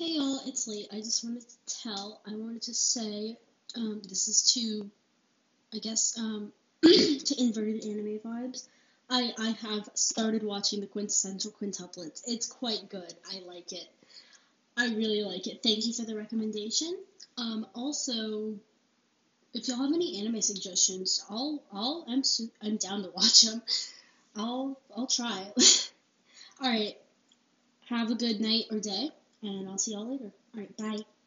Hey y'all, it's late. I just wanted to tell, I wanted to say, um, this is to, I guess, um, to inverted anime vibes. I, I have started watching the quintessential quintuplets. It's quite good. I like it. I really like it. Thank you for the recommendation. Um, also, if y'all have any anime suggestions, I'll, I'll, I'm, I'm down to watch them. I'll, I'll try. All right. Have a good night or day and I'll see y'all later. All right, bye.